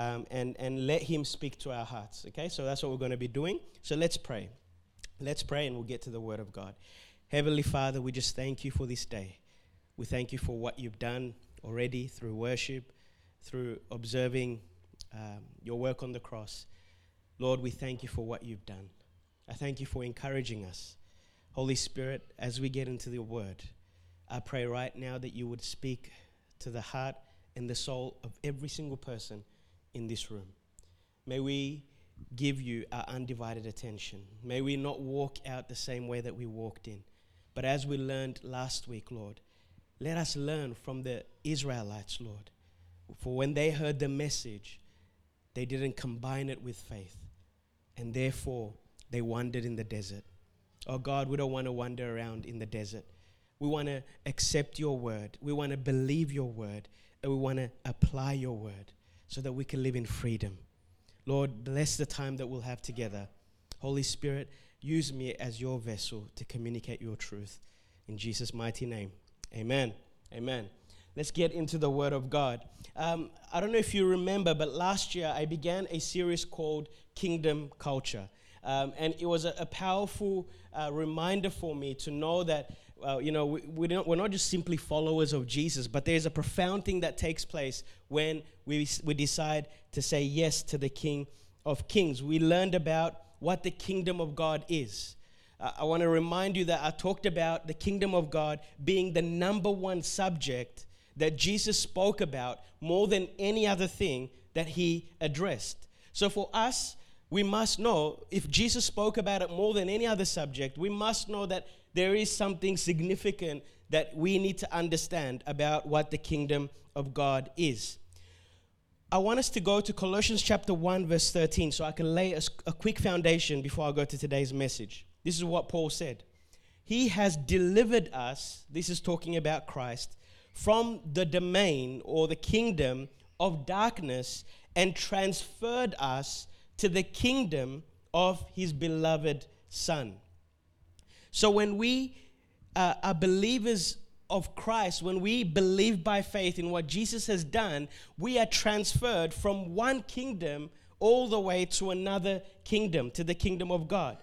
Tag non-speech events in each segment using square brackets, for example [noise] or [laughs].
um, and, and let Him speak to our hearts. Okay, so that's what we're going to be doing. So let's pray. Let's pray and we'll get to the Word of God. Heavenly Father, we just thank you for this day. We thank you for what you've done already through worship, through observing um, your work on the cross. Lord, we thank you for what you've done. I thank you for encouraging us. Holy Spirit, as we get into the Word, I pray right now that you would speak to the heart and the soul of every single person in this room. May we give you our undivided attention. May we not walk out the same way that we walked in. But as we learned last week, Lord, let us learn from the Israelites, Lord. For when they heard the message, they didn't combine it with faith. And therefore, they wandered in the desert. Oh God, we don't want to wander around in the desert. We want to accept your word. We want to believe your word. And we want to apply your word so that we can live in freedom. Lord, bless the time that we'll have together. Holy Spirit, use me as your vessel to communicate your truth. In Jesus' mighty name, amen. Amen. Let's get into the Word of God. Um, I don't know if you remember, but last year I began a series called Kingdom Culture. Um, and it was a, a powerful uh, reminder for me to know that uh, you know, we, we don't, we're not just simply followers of Jesus, but there's a profound thing that takes place when we, we decide to say yes to the King of Kings. We learned about what the kingdom of God is. Uh, I want to remind you that I talked about the kingdom of God being the number one subject that Jesus spoke about more than any other thing that he addressed. So for us, we must know if Jesus spoke about it more than any other subject, we must know that there is something significant that we need to understand about what the kingdom of God is. I want us to go to Colossians chapter 1, verse 13, so I can lay a, a, quick foundation before I go to today's message. This is what Paul said He has delivered us, this is talking about Christ, from the domain or the kingdom of darkness and transferred us to the kingdom of his beloved Son. So when we uh, are believers of Christ, when we believe by faith in what Jesus has done, we are transferred from one kingdom all the way to another kingdom, to the kingdom of God.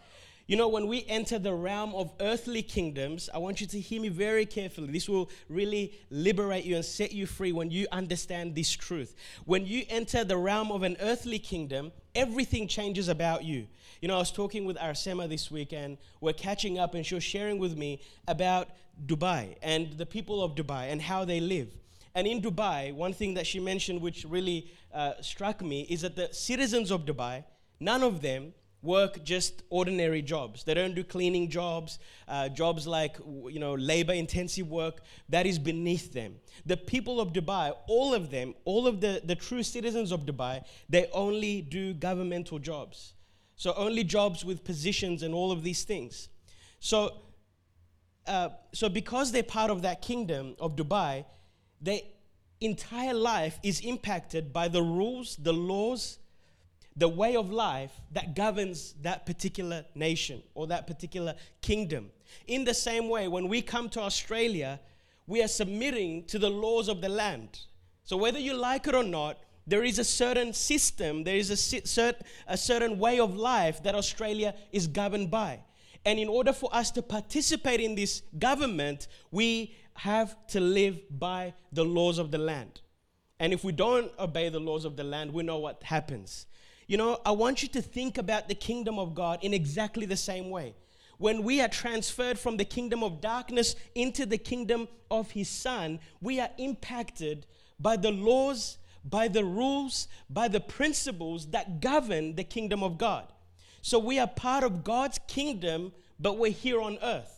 You know, when we enter the realm of earthly kingdoms, I want you to hear me very carefully. This will really liberate you and set you free when you understand this truth. When you enter the realm of an earthly kingdom, everything changes about you. You know, I was talking with Arsema this week and we're catching up, and she was sharing with me about Dubai and the people of Dubai and how they live. And in Dubai, one thing that she mentioned which really uh, struck me is that the citizens of Dubai, none of them work just ordinary jobs. They don't do cleaning jobs, uh, jobs like you know labor intensive work. That is beneath them. The people of Dubai, all of them, all of the, the true citizens of Dubai, they only do governmental jobs. So only jobs with positions and all of these things. So, uh, so because they're part of that kingdom of Dubai, their entire life is impacted by the rules, the laws, the way of life that governs that particular nation or that particular kingdom. In the same way, when we come to Australia, we are submitting to the laws of the land. So whether you like it or not, there is a certain system, there is a, cert, a certain way of life that Australia is governed by. And in order for us to participate in this government, we have to live by the laws of the land. And if we don't obey the laws of the land, we know what happens. You know, I want you to think about the kingdom of God in exactly the same way. When we are transferred from the kingdom of darkness into the kingdom of His Son, we are impacted by the laws, by the rules, by the principles that govern the kingdom of God. So we are part of God's kingdom, but we're here on earth.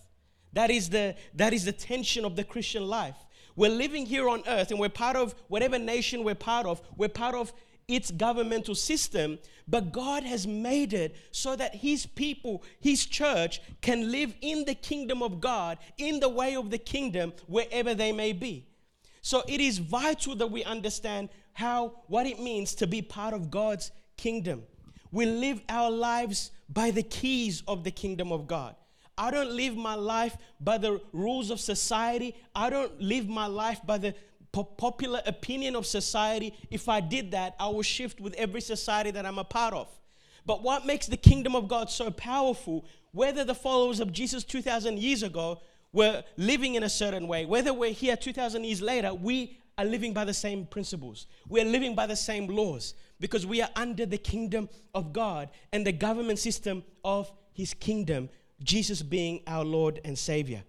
That is the, that is the tension of the Christian life. We're living here on earth and we're part of whatever nation we're part of. We're part of its governmental system, but God has made it so that His people, His church, can live in the kingdom of God, in the way of the kingdom, wherever they may be. So it is vital that we understand how, what it means to be part of God's kingdom. We live our lives by the keys of the kingdom of God. I don't live my life by the rules of society. I don't live my life by the popular opinion of society. If I did that, I will shift with every society that I'm a part of. But what makes the kingdom of God so powerful, whether the followers of Jesus 2,000 years ago were living in a certain way, whether we're here 2,000 years later, we are living by the same principles. We are living by the same laws because we are under the kingdom of God and the government system of his kingdom, Jesus being our Lord and Savior.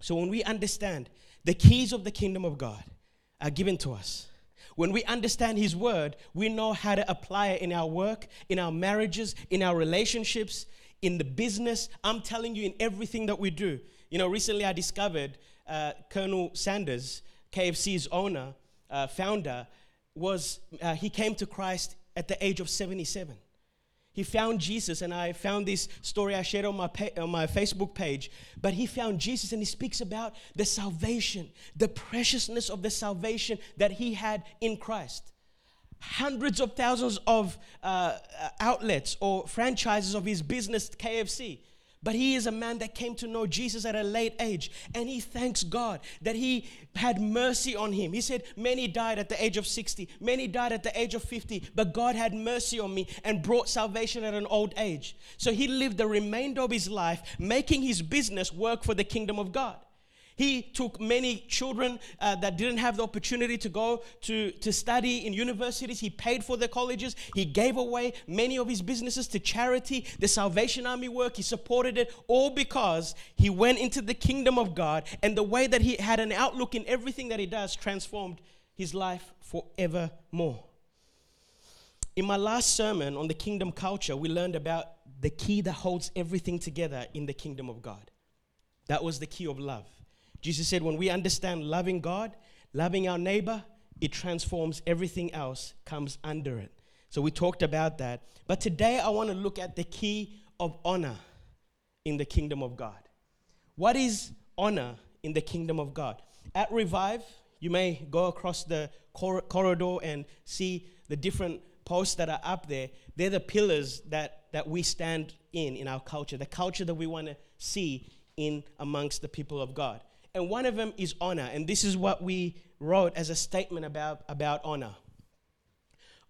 So when we understand the keys of the kingdom of God are given to us, when we understand His word, we know how to apply it in our work, in our marriages, in our relationships, in the business. I'm telling you, in everything that we do. You know, recently I discovered uh, Colonel Sanders, KFC's owner, uh, founder, was uh, he came to Christ at the age of 77. He found Jesus, and I found this story I shared on my, pa- on my Facebook page. But he found Jesus, and he speaks about the salvation, the preciousness of the salvation that he had in Christ. Hundreds of thousands of uh, outlets or franchises of his business, KFC, but he is a man that came to know Jesus at a late age. And he thanks God that he had mercy on him. He said, Many died at the age of 60, many died at the age of 50, but God had mercy on me and brought salvation at an old age. So he lived the remainder of his life making his business work for the kingdom of God. He took many children uh, that didn't have the opportunity to go to, to study in universities. He paid for their colleges. He gave away many of his businesses to charity, the Salvation Army work. He supported it all because he went into the kingdom of God and the way that he had an outlook in everything that he does transformed his life forevermore. In my last sermon on the kingdom culture, we learned about the key that holds everything together in the kingdom of God. That was the key of love. Jesus said, when we understand loving God, loving our neighbor, it transforms everything else, comes under it. So we talked about that. But today I want to look at the key of honor in the kingdom of God. What is honor in the kingdom of God? At Revive, you may go across the cor- corridor and see the different posts that are up there. They're the pillars that, that we stand in in our culture, the culture that we want to see in amongst the people of God and one of them is honor. And this is what we wrote as a statement about, about honor.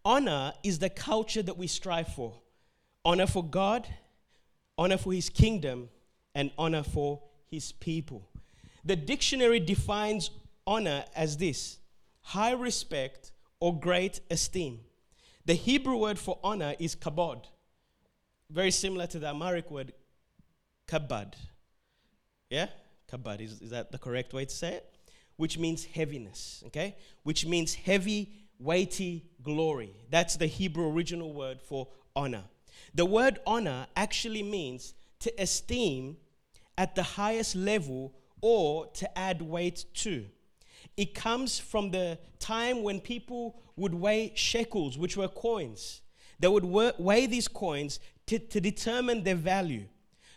Honor is the culture that we strive for honor for God, honor for His kingdom, and honor for His people. The dictionary defines honor as this high respect or great esteem. The Hebrew word for honor is kabod, very similar to the Amharic word kabad. Yeah? Kabad. Is, is that the correct way to say it? Which means heaviness, okay? Which means heavy, weighty glory. That's the Hebrew original word for honor. The word honor actually means to esteem at the highest level or to add weight to. It comes from the time when people would weigh shekels, which were coins. They would weigh these coins to, to determine their value.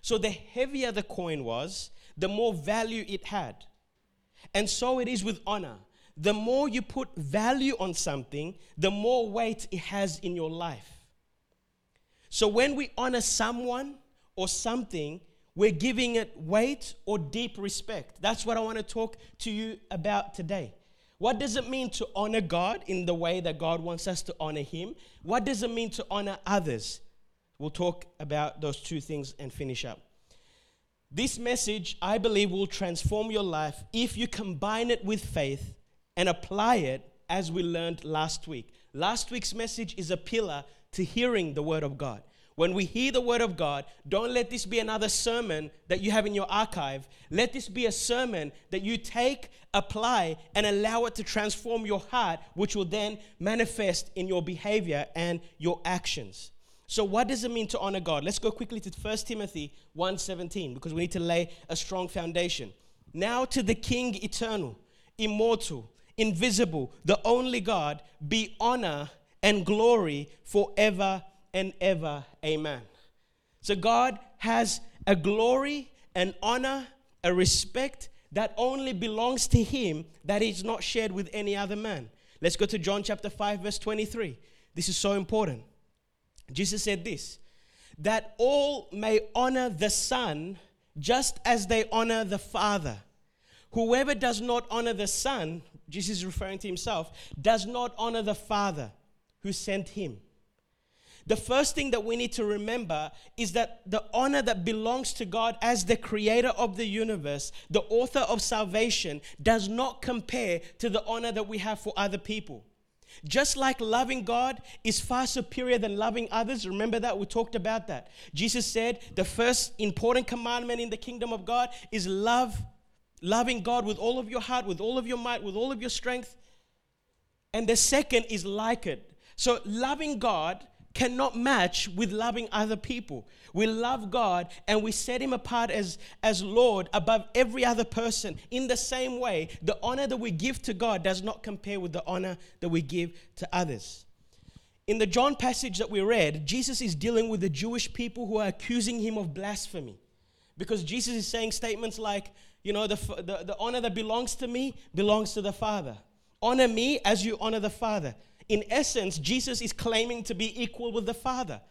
So the heavier the coin was, the more value it had. And so it is with honor. The more you put value on something, the more weight it has in your life. So when we honor someone or something, we're giving it weight or deep respect. That's what I want to talk to you about today. What does it mean to honor God in the way that God wants us to honor Him? What does it mean to honor others? We'll talk about those two things and finish up. This message, I believe, will transform your life if you combine it with faith and apply it as we learned last week. Last week's message is a pillar to hearing the Word of God. When we hear the Word of God, don't let this be another sermon that you have in your archive. Let this be a sermon that you take, apply, and allow it to transform your heart, which will then manifest in your behavior and your actions. So what does it mean to honor God? Let's go quickly to 1 Timothy 1:17 because we need to lay a strong foundation. Now to the King eternal, immortal, invisible, the only God, be honor and glory forever and ever. Amen. So God has a glory, an honor, a respect that only belongs to him that is not shared with any other man. Let's go to John chapter 5 verse 23. This is so important. Jesus said this that all may honor the Son just as they honor the Father. Whoever does not honor the Son Jesus is referring to himself, does not honor the Father who sent him. The first thing that we need to remember is that the honor that belongs to God as the creator of the universe, the author of salvation, does not compare to the honor that we have for other people. Just like loving God is far superior than loving others, remember that? We talked about that. Jesus said the first important commandment in the kingdom of God is love, loving God with all of your heart, with all of your might, with all of your strength. And the second is like it. So, loving God cannot match with loving other people. We love God and we set Him apart as, as Lord above every other person. In the same way, the honor that we give to God does not compare with the honor that we give to others. In the John passage that we read, Jesus is dealing with the Jewish people who are accusing him of blasphemy. Because Jesus is saying statements like, you know, the, the, the honor that belongs to me belongs to the Father. Honor me as you honor the Father in essence, Jesus is claiming to be equal with the Father.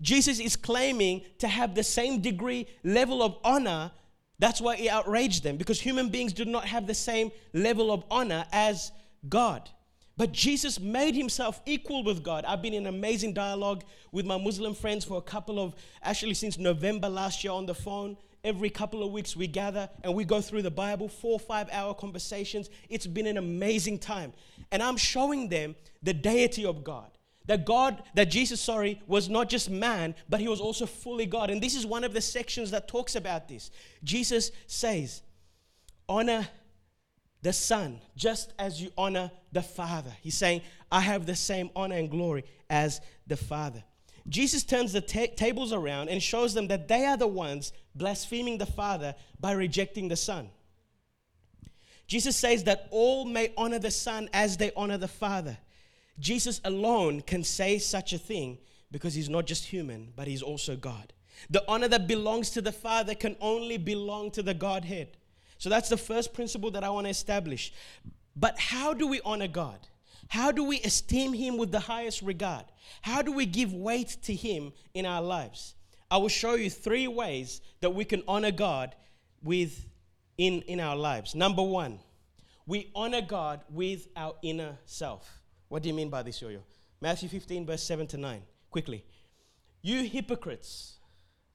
Jesus is claiming to have the same degree, level of honor. That's why he outraged them, because human beings do not have the same level of honor as God. But Jesus made himself equal with God. I've been in amazing dialogue with my Muslim friends for a couple of, actually, since November last year on the phone. Every couple of weeks, we gather and we go through the Bible, four, or five hour conversations. It's been an amazing time. And I'm showing them the deity of God. That God, that Jesus, sorry, was not just man, but he was also fully God. And this is one of the sections that talks about this. Jesus says, Honor the Son just as you honor the Father. He's saying, I have the same honor and glory as the Father. Jesus turns the ta- tables around and shows them that they are the ones blaspheming the Father by rejecting the Son. Jesus says that all may honor the Son as they honor the Father. Jesus alone can say such a thing because he's not just human, but he's also God. The honor that belongs to the Father can only belong to the Godhead. So that's the first principle that I want to establish. But how do we honor God? How do we esteem Him with the highest regard? How do we give weight to Him in our lives? I will show you three ways that we can honor God with in, in our lives. Number one, we honor God with our inner self. What do you mean by this, Yo-Yo? Matthew 15, verse 7 to 9. Quickly. You hypocrites.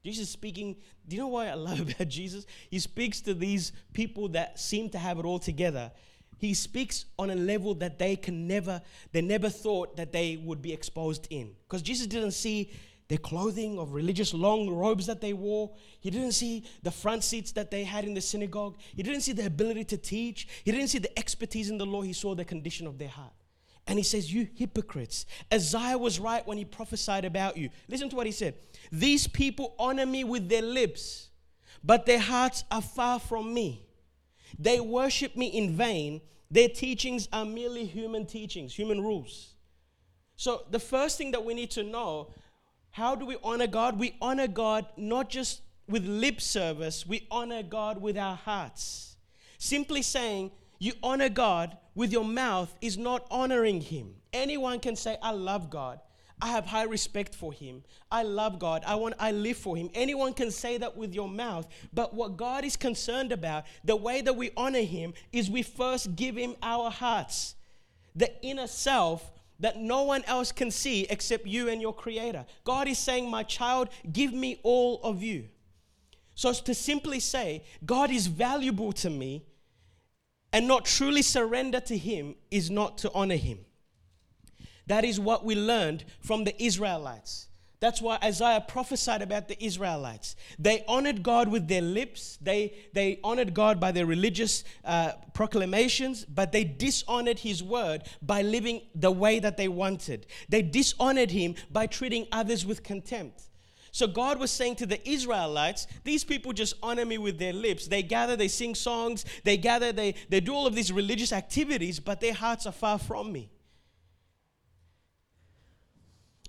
Jesus speaking. Do you know why I love [laughs] about Jesus? He speaks to these people that seem to have it all together. He speaks on a level that they can never, they never thought that they would be exposed in. Because Jesus didn't see their clothing of religious long robes that they wore. He didn't see the front seats that they had in the synagogue. He didn't see the ability to teach. He didn't see the expertise in the law. He saw the condition of their heart. And he says, You hypocrites. Isaiah was right when he prophesied about you. Listen to what he said These people honor me with their lips, but their hearts are far from me. They worship me in vain. Their teachings are merely human teachings, human rules. So, the first thing that we need to know how do we honor God? We honor God not just with lip service, we honor God with our hearts. Simply saying, you honor God with your mouth is not honoring Him. Anyone can say, I love God. I have high respect for him. I love God. I want I live for him. Anyone can say that with your mouth, but what God is concerned about, the way that we honor him is we first give him our hearts. The inner self that no one else can see except you and your creator. God is saying, "My child, give me all of you." So to simply say, God is valuable to me, and not truly surrender to Him is not to honor Him. That is what we learned from the Israelites. That's why Isaiah prophesied about the Israelites. They honored God with their lips, they, they honored God by their religious uh, proclamations, but they dishonored His word by living the way that they wanted. They dishonored Him by treating others with contempt. So God was saying to the Israelites, these people just honor me with their lips. They gather, they sing songs, they gather, they, they do all of these religious activities, but their hearts are far from me.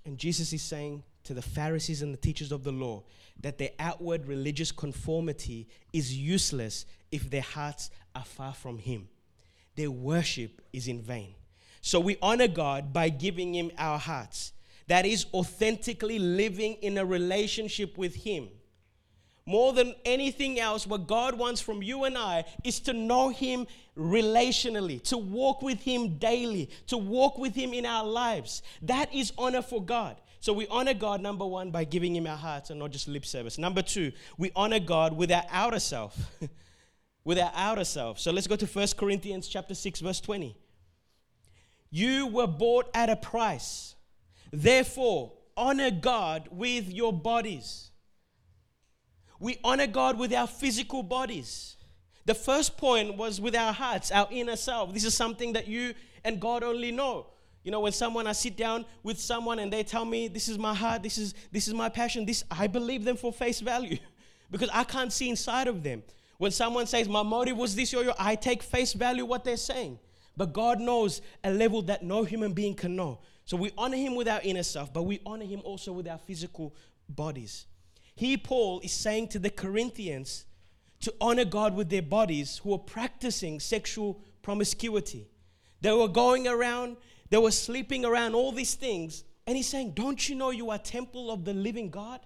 And Jesus is saying to the Pharisees and the teachers of the law that their outward religious conformity is useless if their hearts are far from Him. Their worship is in vain. So we honor God by giving Him our hearts that is authentically living in a relationship with Him. More than anything else, what God wants from you and I is to know Him relationally, to walk with Him daily, to walk with Him in our lives. That is honor for God. So we honor God, number one, by giving Him our hearts and not just lip service. Number two, we honor God with our outer self. [laughs] with our outer self. So let's go to 1 Corinthians chapter 6, verse 20. You were bought at a price. Therefore, honor God with your bodies. We honor God with our physical bodies. The first point was with our hearts, our inner self. This is something that you and God only know. You know, when someone I sit down with someone and they tell me this is my heart, this is this is my passion, this I believe them for face value [laughs] because I can't see inside of them. When someone says my motive was this or your, I take face value what they're saying. But God knows a level that no human being can know. So we honor him with our inner self, but we honor him also with our physical bodies. He, Paul, is saying to the Corinthians to honor God with their bodies who were practicing sexual promiscuity. They were going around, they were sleeping around all these things. And he's saying, Don't you know you are temple of the living God?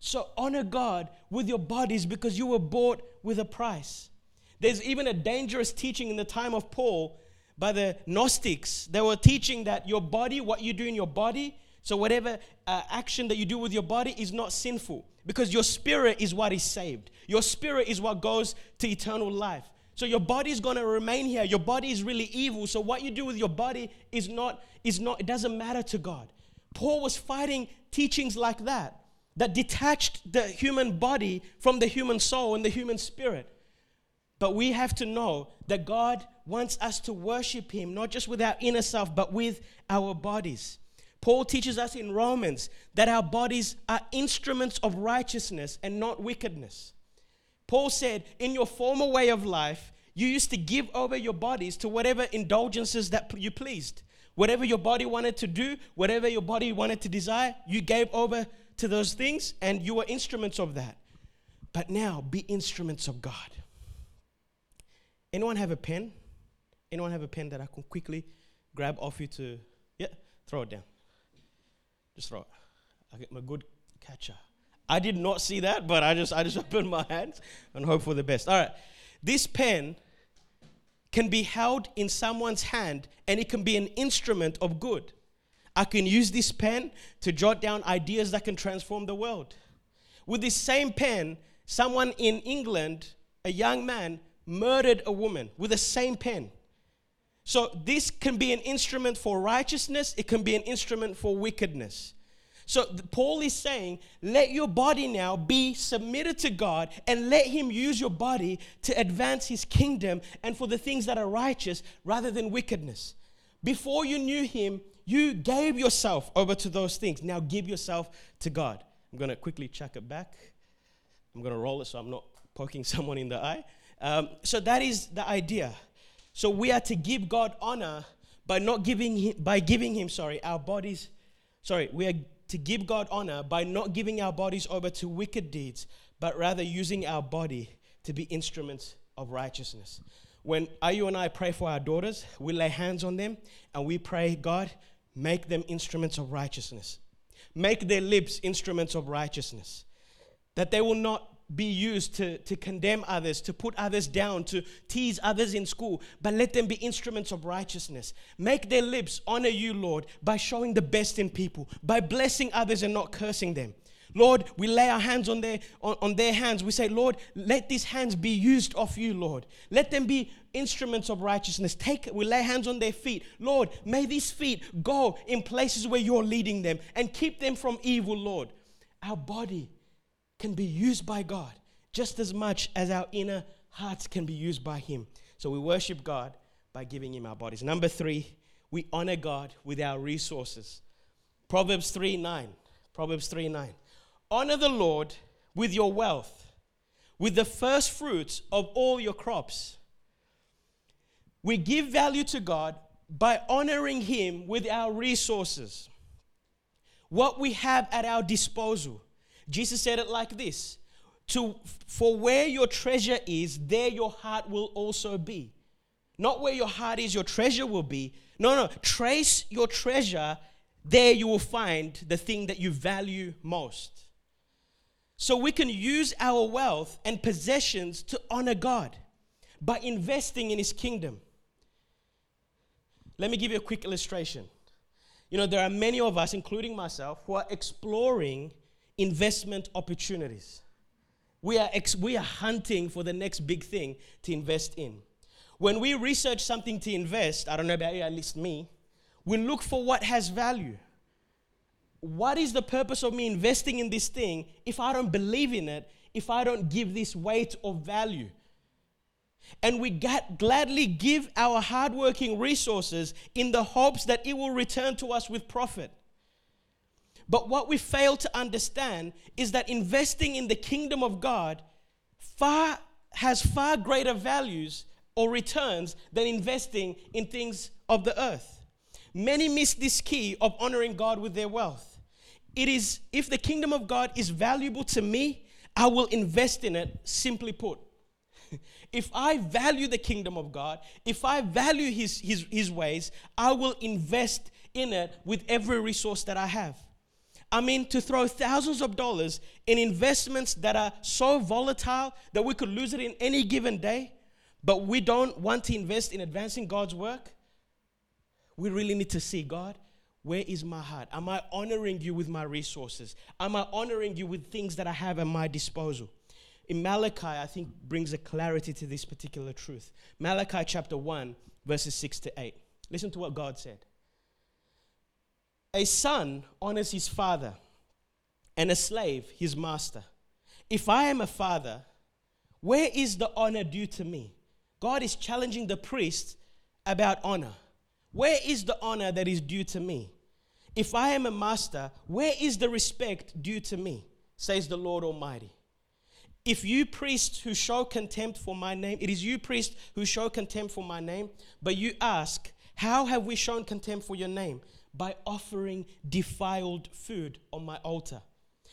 So honor God with your bodies because you were bought with a price. There's even a dangerous teaching in the time of Paul by the Gnostics. They were teaching that your body, what you do in your body, so whatever uh, action that you do with your body is not sinful because your spirit is what is saved. Your spirit is what goes to eternal life. So your body is going to remain here. Your body is really evil. So what you do with your body is not is not it doesn't matter to God. Paul was fighting teachings like that that detached the human body from the human soul and the human spirit. But we have to know that God wants us to worship Him, not just with our inner self, but with our bodies. Paul teaches us in Romans that our bodies are instruments of righteousness and not wickedness. Paul said, In your former way of life, you used to give over your bodies to whatever indulgences that you pleased. Whatever your body wanted to do, whatever your body wanted to desire, you gave over to those things and you were instruments of that. But now be instruments of God. Anyone have a pen? Anyone have a pen that I can quickly grab off you to, yeah, throw it down. Just throw it. I get my good catcher. I did not see that, but I just I just [laughs] opened my hands and hope for the best. All right. This pen can be held in someone's hand and it can be an instrument of good. I can use this pen to jot down ideas that can transform the world. With this same pen, someone in England, a young man, murdered a woman with the same pen. So this can be an instrument for righteousness, it can be an instrument for wickedness. So Paul is saying, let your body now be submitted to God and let him use your body to advance his kingdom and for the things that are righteous rather than wickedness. Before you knew him, you gave yourself over to those things. Now give yourself to God. I'm going to quickly check it back. I'm going to roll it so I'm not poking [laughs] someone in the eye. Um, so that is the idea. So we are to give God honor by not giving him, by giving him, sorry, our bodies. Sorry, we are to give God honor by not giving our bodies over to wicked deeds, but rather using our body to be instruments of righteousness. When Ayu and I pray for our daughters, we lay hands on them and we pray, God, make them instruments of righteousness. Make their lips instruments of righteousness. That they will not be used to, to condemn others, to put others down, to tease others in school, but let them be instruments of righteousness. Make their lips honor you, Lord, by showing the best in people, by blessing others and not cursing them. Lord, we lay our hands on their, on, on their hands. We say, Lord, let these hands be used of you, Lord. Let them be instruments of righteousness. Take, we lay hands on their feet. Lord, may these feet go in places where you're leading them and keep them from evil, Lord. Our body can be used by God just as much as our inner hearts can be used by Him. So we worship God by giving Him our bodies. Number three, we honor God with our resources. Proverbs 3 9. Proverbs 3 9. Honor the Lord with your wealth, with the first fruits of all your crops. We give value to God by honoring Him with our resources, what we have at our disposal. Jesus said it like this to, For where your treasure is, there your heart will also be. Not where your heart is, your treasure will be. No, no, trace your treasure, there you will find the thing that you value most. So we can use our wealth and possessions to honor God by investing in His kingdom. Let me give you a quick illustration. You know, there are many of us, including myself, who are exploring investment opportunities. We are, ex- we are hunting for the next big thing to invest in. When we research something to invest, I don't know about you, at least me, we look for what has value. What is the purpose of me investing in this thing if I don't believe in it, if I don't give this weight of value? And we gladly give our hardworking resources in the hopes that it will return to us with profit. But what we fail to understand is that investing in the kingdom of God far has far greater values or returns than investing in things of the earth. Many miss this key of honoring God with their wealth. It is if the kingdom of God is valuable to me, I will invest in it, simply put. [laughs] if I value the kingdom of God, if I value his, his, his ways, I will invest in it with every resource that I have. I mean, to throw thousands of dollars in investments that are so volatile that we could lose it in any given day, but we don't want to invest in advancing God's work, we really need to see God, where is my heart? Am I honoring you with my resources? Am I honoring you with things that I have at my disposal? In Malachi, I think brings a clarity to this particular truth. Malachi chapter 1, verses 6 to 8. Listen to what God said. A son honors his father, and a slave his master. If I am a father, where is the honor due to me? God is challenging the priest about honor. Where is the honor that is due to me? If I am a master, where is the respect due to me? Says the Lord Almighty. If you priests who show contempt for my name, it is you priests who show contempt for my name, but you ask, How have we shown contempt for your name? By offering defiled food on my altar.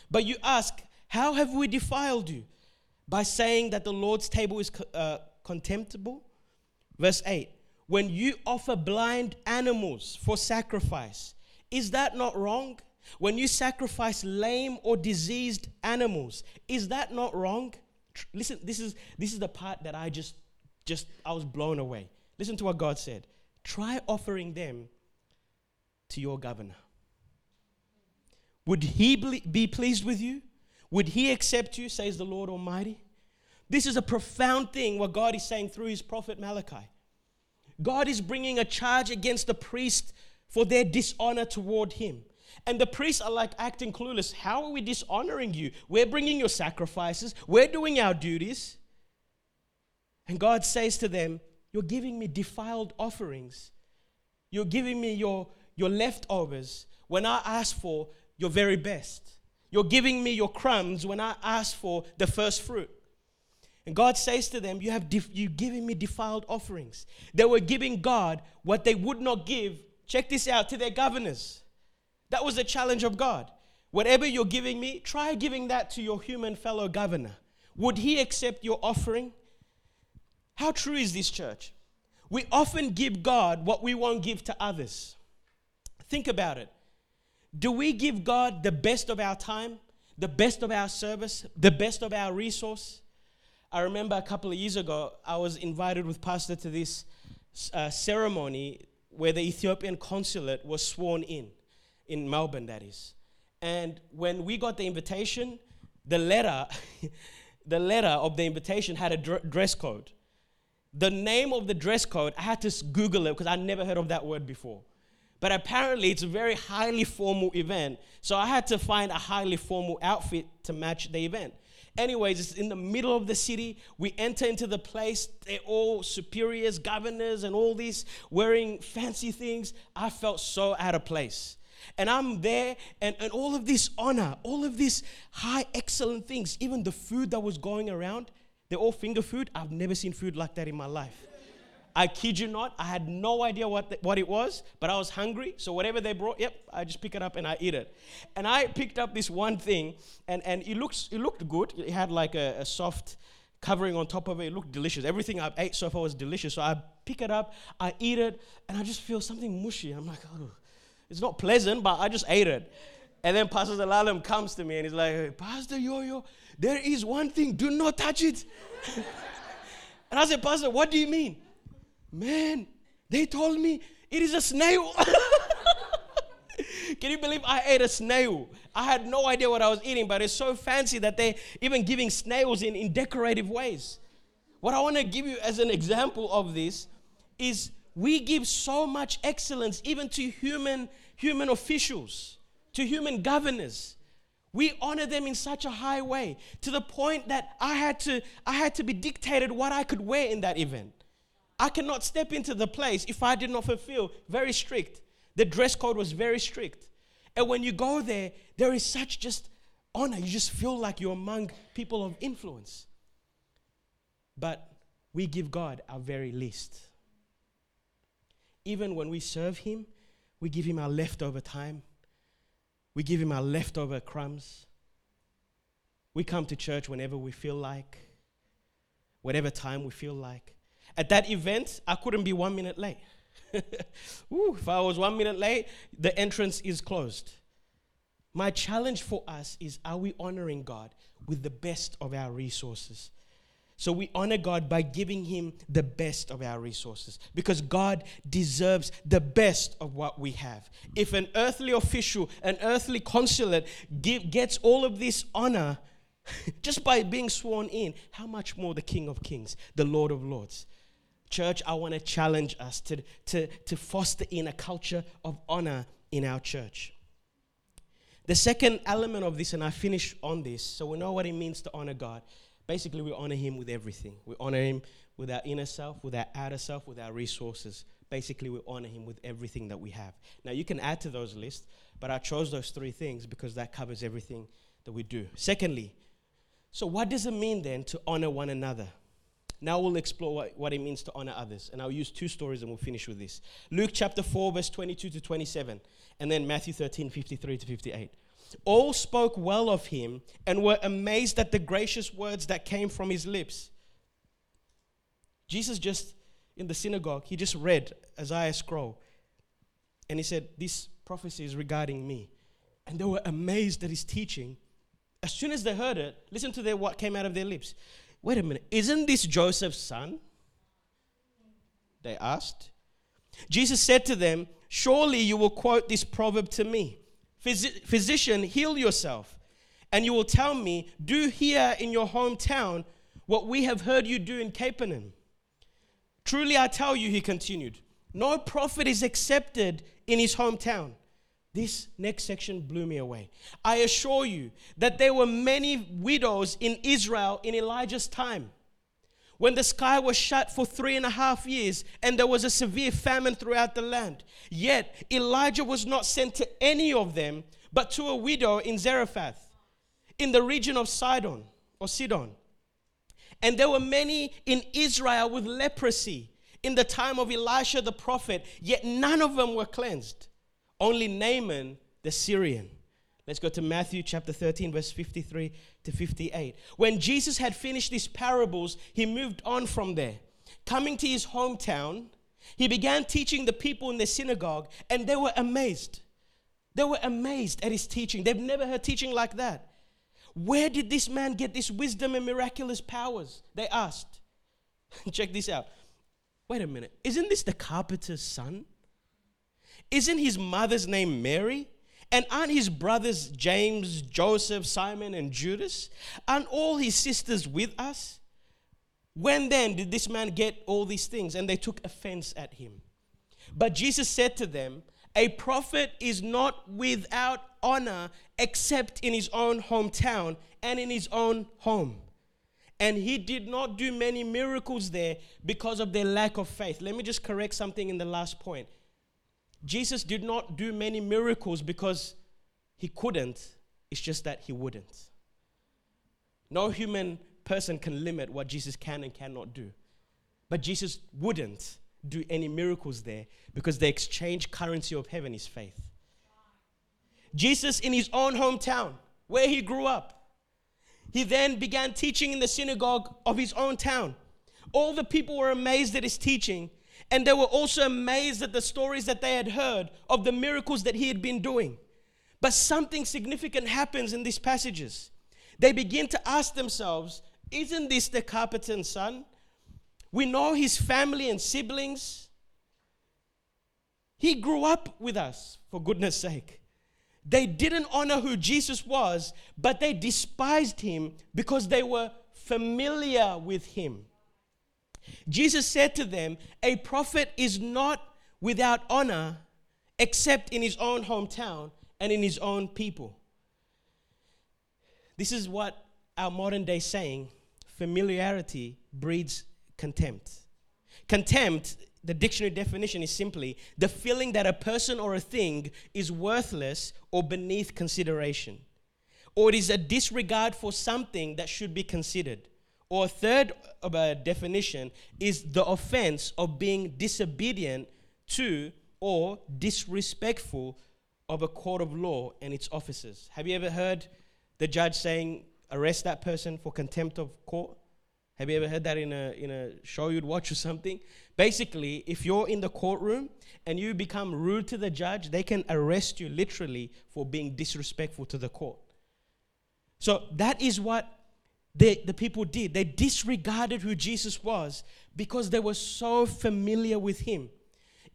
But you ask, How have we defiled you? By saying that the Lord's table is uh, contemptible? Verse 8 When you offer blind animals for sacrifice, is that not wrong? When you sacrifice lame or diseased animals, is that not wrong? Listen, this is this is the part that I just just I was blown away. Listen to what God said. Try offering them to your governor? Would he be pleased with you? Would he accept you, says the Lord Almighty? This is a profound thing what God is saying through his prophet Malachi. God is bringing a charge against the priest for their dishonor toward him. And the priests are like acting clueless. How are we dishonoring you? We're bringing your sacrifices, we're doing our duties. And God says to them, You're giving me defiled offerings. You're giving me your, your leftovers when I ask for your very best. You're giving me your crumbs when I ask for the first fruit. And God says to them, You have def- you giving me defiled offerings. They were giving God what they would not give. Check this out to their governors. That was the challenge of God. Whatever you're giving me, try giving that to your human fellow governor. Would he accept your offering? How true is this, church? We often give God what we won't give to others. Think about it. Do we give God the best of our time, the best of our service, the best of our resource? I remember a couple of years ago, I was invited with Pastor to this uh, ceremony where the Ethiopian consulate was sworn in, in Melbourne, that is. And when we got the invitation, the letter, [laughs] the letter of the invitation had a dr- dress code. The name of the dress code, I had to Google it because I never heard of that word before. But apparently, it's a very highly formal event. So I had to find a highly formal outfit to match the event. Anyways, it's in the middle of the city. We enter into the place. They're all superiors, governors, and all these wearing fancy things. I felt so out of place. And I'm there, and, and all of this honor, all of these high, excellent things, even the food that was going around, they're all finger food. I've never seen food like that in my life. I kid you not, I had no idea what, the, what it was, but I was hungry. So whatever they brought, yep, I just pick it up and I eat it. And I picked up this one thing, and, and it, looks, it looked good. It had like a, a soft covering on top of it. It looked delicious. Everything I've ate so far was delicious. So I pick it up, I eat it, and I just feel something mushy. I'm like, oh, it's not pleasant, but I just ate it. And then Pastor Zelalem comes to me and he's like, Pastor Yo-Yo, there is one thing, do not touch it. [laughs] and I said, Pastor, what do you mean? Man, they told me it is a snail. [laughs] Can you believe I ate a snail? I had no idea what I was eating, but it's so fancy that they're even giving snails in, in decorative ways. What I want to give you as an example of this is we give so much excellence even to human human officials to human governors. We honor them in such a high way to the point that I had to I had to be dictated what I could wear in that event. I cannot step into the place if I did not fulfill very strict. The dress code was very strict. And when you go there, there is such just honor. You just feel like you're among people of influence. But we give God our very least. Even when we serve Him, we give Him our leftover time we give him our leftover crumbs. We come to church whenever we feel like, whatever time we feel like. At that event, I couldn't be one minute late. [laughs] Ooh, if I was one minute late, the entrance is closed. My challenge for us is are we honoring God with the best of our resources? So we honor God by giving Him the best of our resources because God deserves the best of what we have. If an earthly official, an earthly consulate give, gets all of this honor [laughs] just by being sworn in, how much more the King of Kings, the Lord of Lords? Church, I want to challenge us to, to, to foster in a culture of honor in our church. The second element of this, and I finish on this, so we know what it means to honor God Basically, we honor Him with everything. We honor Him with our inner self, with our outer self, with our resources. Basically, we honor Him with everything that we have. Now, you can add to those lists, but I chose those three things because that covers everything that we do. Secondly, so what does it mean then to honor one another? Now we'll explore what, what, it means to honor others. And I'll use two stories and we'll finish with this. Luke chapter 4, verse 22 to 27, and then Matthew 13, 53 to 58. All spoke well of him and were amazed at the gracious words that came from his lips. Jesus just in the synagogue, he just read Isaiah scroll. And he said, This prophecy is regarding me. And they were amazed at his teaching. As soon as they heard it, listen to their, what came out of their lips. Wait a minute, isn't this Joseph's son? They asked. Jesus said to them, Surely you will quote this proverb to me Physician, heal yourself. And you will tell me, Do here in your hometown what we have heard you do in Capernaum. Truly I tell you, he continued, no prophet is accepted in his hometown. This next section blew me away. I assure you that there were many widows in Israel in Elijah's time when the sky was shut for three and a half years and there was a severe famine throughout the land. Yet Elijah was not sent to any of them, but to a widow in Zarephath, in the region of Sidon or Sidon. And there were many in Israel with leprosy in the time of Elisha the prophet, yet none of them were cleansed. Only Naaman the Syrian. Let's go to Matthew chapter 13, verse 53 to 58. When Jesus had finished these parables, he moved on from there. Coming to his hometown, he began teaching the people in the synagogue, and they were amazed. They were amazed at his teaching. They've never heard teaching like that. Where did this man get this wisdom and miraculous powers? They asked. [laughs] Check this out. Wait a minute. Isn't this the carpenter's son? Isn't his mother's name Mary? And aren't his brothers James, Joseph, Simon, and Judas? Aren't all his sisters with us? When then did this man get all these things? And they took offense at him. But Jesus said to them, A prophet is not without honor except in his own hometown and in his own home. And he did not do many miracles there because of their lack of faith. Let me just correct something in the last point. Jesus did not do many miracles because he couldn't, it's just that he wouldn't. No human person can limit what Jesus can and cannot do. But Jesus wouldn't do any miracles there because the exchange currency of heaven is faith. Jesus, in his own hometown, where he grew up, he then began teaching in the synagogue of his own town. All the people were amazed at his teaching and they were also amazed at the stories that they had heard of the miracles that he had been doing. But something significant happens in these passages. They begin to ask themselves, Isn't this the carpenter's son? We know his family and siblings. He grew up with us, for goodness sake. They didn't honor who Jesus was, but they despised him because they were familiar with him. Jesus said to them, A prophet is not without honor except in his own hometown and in his own people. This is what our modern day saying familiarity breeds contempt. Contempt, the dictionary definition is simply the feeling that a person or a thing is worthless or beneath consideration, or it is a disregard for something that should be considered. Or third a definition is the offense of being disobedient to or disrespectful of a court of law and its officers. Have you ever heard the judge saying, arrest that person for contempt of court? Have you ever heard that in a, in a show you'd watch or something? Basically, if you're in the courtroom and you become rude to the judge, they can arrest you literally for being disrespectful to the court. So that is what they, the people did. They disregarded who Jesus was because they were so familiar with him.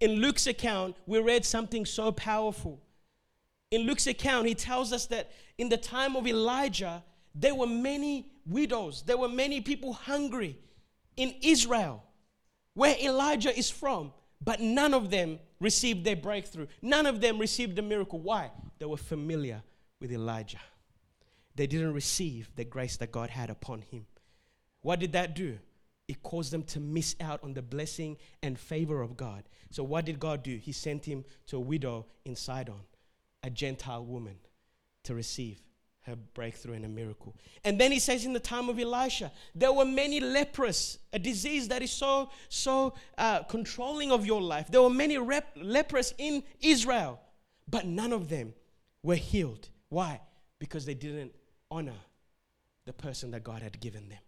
In Luke's account, we read something so powerful. In Luke's account, he tells us that in the time of Elijah, there were many widows, there were many people hungry in Israel, where Elijah is from, but none of them received their breakthrough. None of them received the miracle. Why? They were familiar with Elijah. They didn't receive the grace that God had upon him. What did that do? It caused them to miss out on the blessing and favor of God. So, what did God do? He sent him to a widow in Sidon, a Gentile woman, to receive her breakthrough and a miracle. And then he says in the time of Elisha, there were many lepers, a disease that is so, so uh, controlling of your life. There were many rep- lepers in Israel, but none of them were healed. Why? Because they didn't honor the person that God had given them.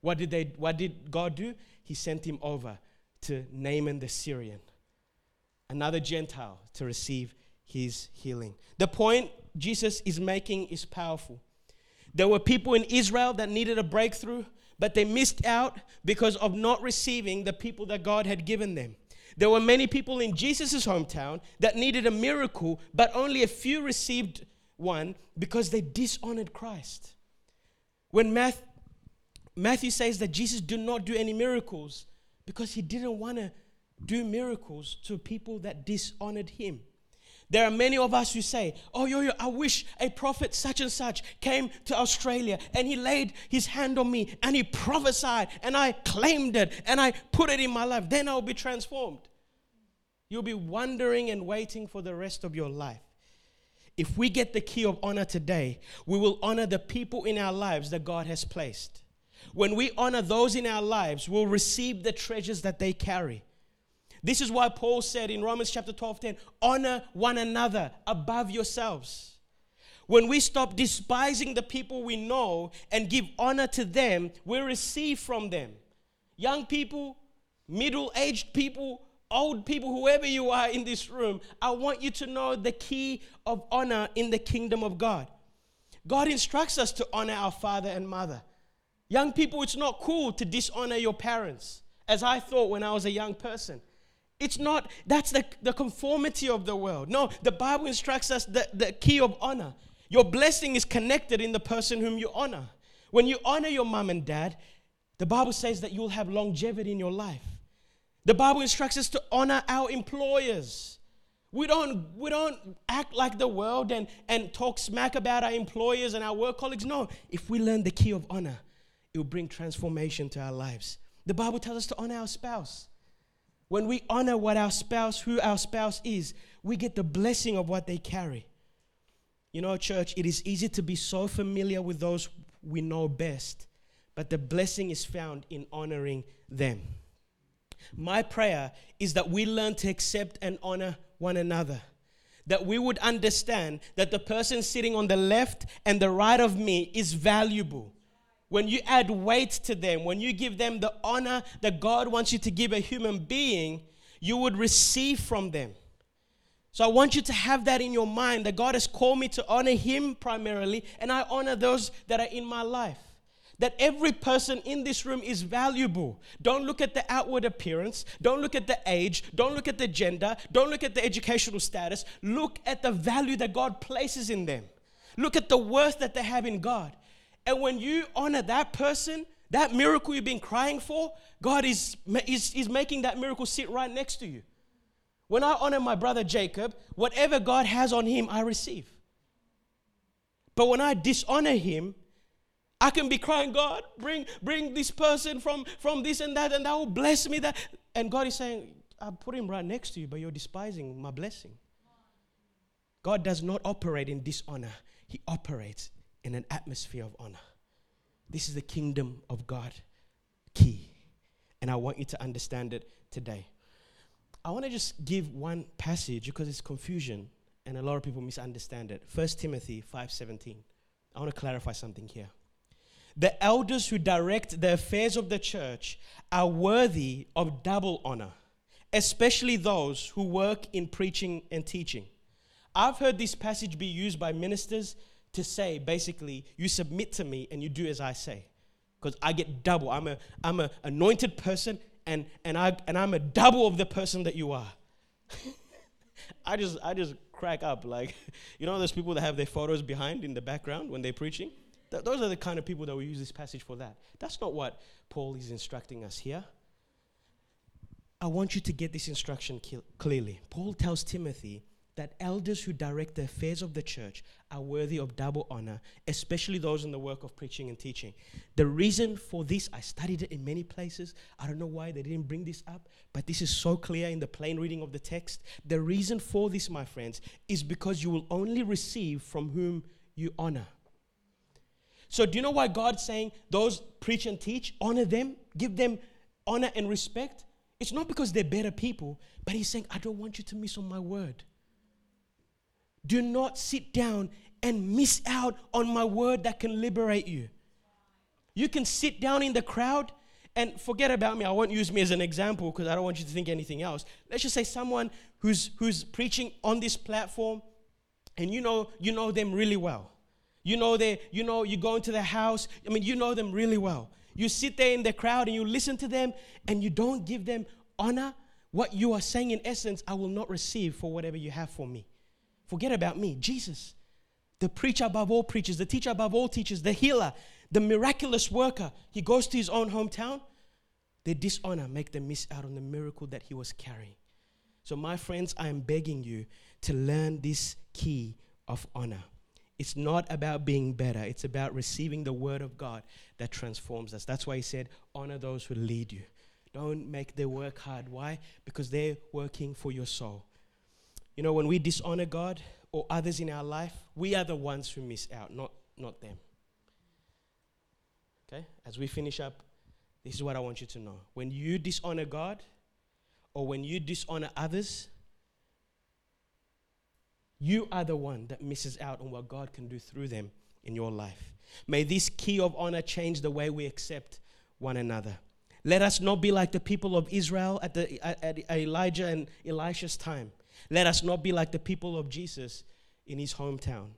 What did, they, what did God do? He sent him over to Naaman the Syrian, another Gentile, to receive his healing. The point Jesus is making is powerful. There were people in Israel that needed a breakthrough, but they missed out because of not receiving the people that God had given them. There were many people in Jesus' hometown that needed a miracle, but only a few received one because they dishonored Christ. When Matthew, Matthew says that Jesus did not do any miracles because he didn't want to do miracles to people that dishonored him. There are many of us who say, Oh, yo, yo, I wish a prophet such and such came to Australia and he laid his hand on me and he prophesied and I claimed it and I put it in my life. Then I'll be transformed. You'll be wondering and waiting for the rest of your life. If we get the key of honor today, we will honor the people in our lives that God has placed. When we honor those in our lives, we'll receive the treasures that they carry. This is why Paul said in Romans chapter 12 10, honor one another above yourselves. When we stop despising the people we know and give honor to them, we receive from them. Young people, middle aged people, old people, whoever you are in this room, I want you to know the key of honor in the kingdom of God. God instructs us to honor our father and mother. Young people, it's not cool to dishonor your parents, as I thought when I was a young person. It's not, that's the, the conformity of the world. No, the Bible instructs us the, the key of honor. Your blessing is connected in the person whom you honor. When you honor your mom and dad, the Bible says that you'll have longevity in your life. The Bible instructs us to honor our employers. We don't, we don't act like the world and, and talk smack about our employers and our work colleagues. No, if we learn the key of honor, it will bring transformation to our lives. The Bible tells us to honor our spouse. When we honor what our spouse, who our spouse is, we get the blessing of what they carry. You know, church, it is easy to be so familiar with those we know best, but the blessing is found in honoring them. My prayer is that we learn to accept and honor one another. That we would understand that the person sitting on the left and the right of me is valuable when you add weight to them, when you give them the honor that God wants you to give a human being, you would receive from them. So I want you to have that in your mind that God has called me to honor Him primarily, and I honor those that are in my life. That every person in this room is valuable. Don't look at the outward appearance. Don't look at the age. Don't look at the gender. Don't look at the educational status. Look at the value that God places in them. Look at the worth that they have in God. And when you honor that person, that miracle you've been crying for, God is, is, is making that miracle sit right next to you. When I honor my brother Jacob, whatever God has on him, I receive. But when I dishonor him, I can be crying, God, bring, bring this person from, from this and that, and that will bless me. That and God is saying, I put him right next to you, but you're despising my blessing. God does not operate in dishonor, He operates in an atmosphere of honor. This is the kingdom of God key. And I want you to understand it today. I want to just give one passage because it's confusion and a lot of people misunderstand it. 1 Timothy 5:17. I want to clarify something here. The elders who direct the affairs of the church are worthy of double honor, especially those who work in preaching and teaching. I've heard this passage be used by ministers to say basically, you submit to me and you do as I say. Because I get double. I'm a I'm an anointed person and and I and I'm a double of the person that you are. [laughs] I just I just crack up like [laughs] you know those people that have their photos behind in the background when they're preaching Th- those are the kind of people that we use this passage for that. That's not what Paul is instructing us here. I want you to get this instruction clearly. Paul tells Timothy that elders who direct the affairs of the church are worthy of double honor, especially those in the work of preaching and teaching. The reason for this, I studied it in many places. I don't know why they didn't bring this up, but this is so clear in the plain reading of the text. The reason for this, my friends, is because you will only receive from whom you honor. So, do you know why God's saying those preach and teach, honor them, give them honor and respect? It's not because they're better people, but He's saying, I don't want you to miss on my word. Do not sit down and miss out on my word that can liberate you. You can sit down in the crowd and forget about me. I won't use me as an example because I don't want you to think anything else. Let's just say someone who's who's preaching on this platform and you know you know them really well. You know they, you know, you go into the house. I mean, you know them really well. You sit there in the crowd and you listen to them and you don't give them honor. What you are saying in essence, I will not receive for whatever you have for me. Forget about me. Jesus, the preacher above all preachers, the teacher above all teachers, the healer, the miraculous worker. He goes to his own hometown. They dishonor, make them miss out on the miracle that he was carrying. So, my friends, I am begging you to learn this key of honor. It's not about being better, it's about receiving the word of God that transforms us. That's why he said, Honor those who lead you. Don't make their work hard. Why? Because they're working for your soul. You know, when we dishonor God or others in our life, we are the ones who miss out, not, not them. Okay? As we finish up, this is what I want you to know. When you dishonor God or when you dishonor others, you are the one that misses out on what God can do through them in your life. May this key of honor change the way we accept one another. Let us not be like the people of Israel at, the, at Elijah and Elisha's time. Let us not be like the people of Jesus in his hometown.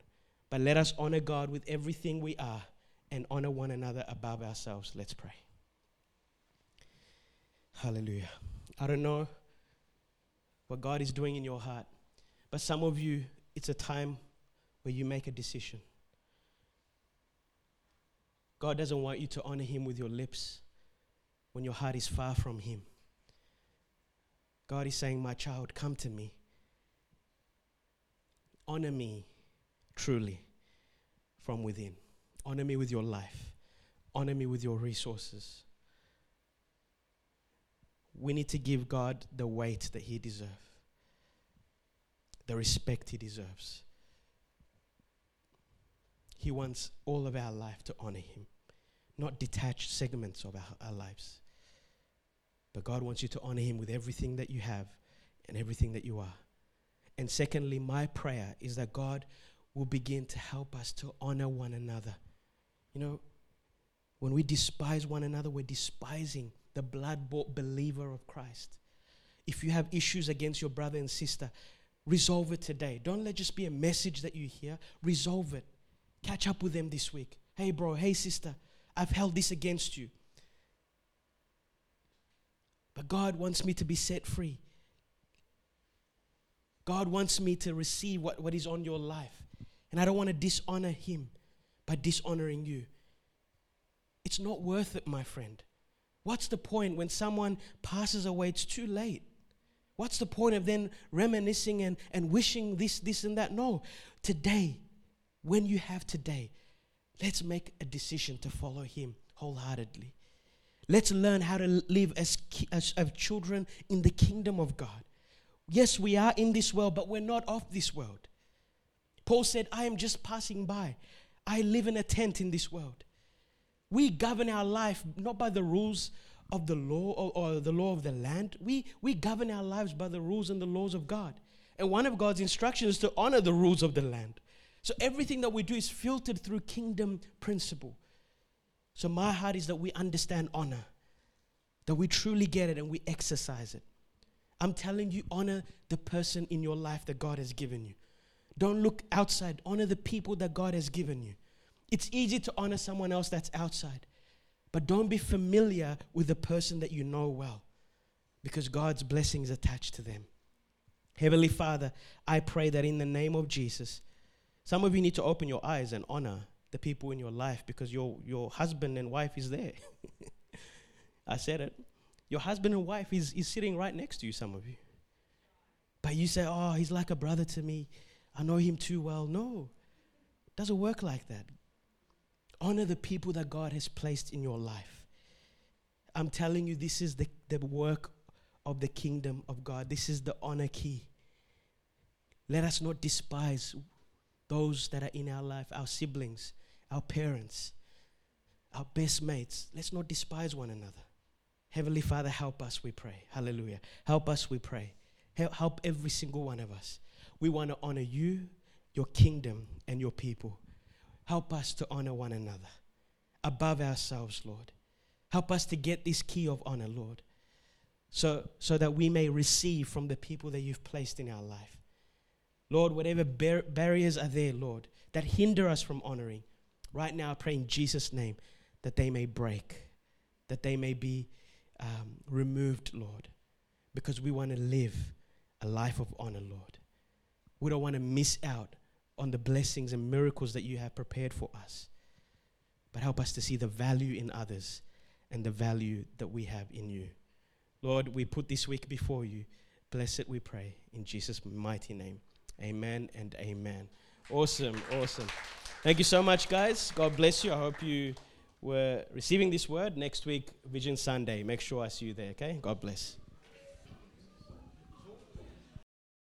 But let us honor God with everything we are and honor one another above ourselves. Let's pray. Hallelujah. I don't know what God is doing in your heart, but some of you it's a time where you make a decision. God doesn't want you to honor Him with your lips when your heart is far from Him. God is saying, My child, come to me. Honor me truly from within. Honor me with your life. Honor me with your resources. We need to give God the weight that He deserves the respect he deserves. He wants all of our life to honor him, not detached segments of our, our lives. But God wants you to honor him with everything that you have and everything that you are. And secondly, my prayer is that God will begin to help us to honor one another. You know, when we despise one another, we're despising the blood bought believer of Christ. If you have issues against your brother and sister, Resolve it today. Don't let just be a message that you hear. Resolve it. Catch up with them this week. Hey, bro. Hey, sister. I've held this against you. But God wants me to be set free. God wants me to receive what, what is on your life. And I don't want to dishonor Him by dishonoring you. It's not worth it, my friend. What's the point when someone passes away? It's too late. What's the point of then reminiscing and, and wishing this, this, and that? No. Today, when you have today, let's make a decision to follow Him wholeheartedly. Let's learn how to live as, as, as children in the kingdom of God. Yes, we are in this world, but we're not of this world. Paul said, I am just passing by. I live in a tent in this world. We govern our life not by the rules of the law or, or, the law of the land. We, we govern our lives by the rules and the laws of God. And one of God's instructions is to honor the rules of the land. So everything that we do is filtered through kingdom principle. So my heart is that we understand honor, that we truly get it and we exercise it. I'm telling you, honor the person in your life that God has given you. Don't look outside, honor the people that God has given you. It's easy to honor someone else that's outside, but don't be familiar with the person that you know well because God's blessings attached to them. Heavenly Father, I pray that in the name of Jesus, some of you need to open your eyes and honor the people in your life because your, your husband and wife is there. [laughs] I said it. Your husband and wife is, is sitting right next to you, some of you. But you say, oh, he's like a brother to me. I know him too well. No, it doesn't work like that. Honor the people that God has placed in your life. I'm telling you, this is the, the work of the kingdom of God. This is the honor key. Let us not despise those that are in our life, our siblings, our parents, our best mates. Let's not despise one another. Heavenly Father, help us, we pray. Hallelujah. Help us, we pray. Help every single one of us. We want to honor you, your kingdom, and your people. Help us to honor one another above ourselves, Lord. Help us to get this key of honor, Lord, so, so that we may receive from the people that you've placed in our life. Lord, whatever bar- barriers are there, Lord, that hinder us from honoring, Right now, I pray in Jesus' name that they may break, that they may be um, removed, Lord, because we want to live a life of honor, Lord. We don't want to miss out on the blessings and miracles that you have prepared for us. But help us to see the value in others and the value that we have in you. Lord, we put this week before you. Bless it, we pray. In Jesus' mighty name. Amen and amen. Awesome, awesome. Thank you so much, guys. God bless you. I hope you were receiving this word. Next week, Vision Sunday. Make sure I see you there, okay? God bless.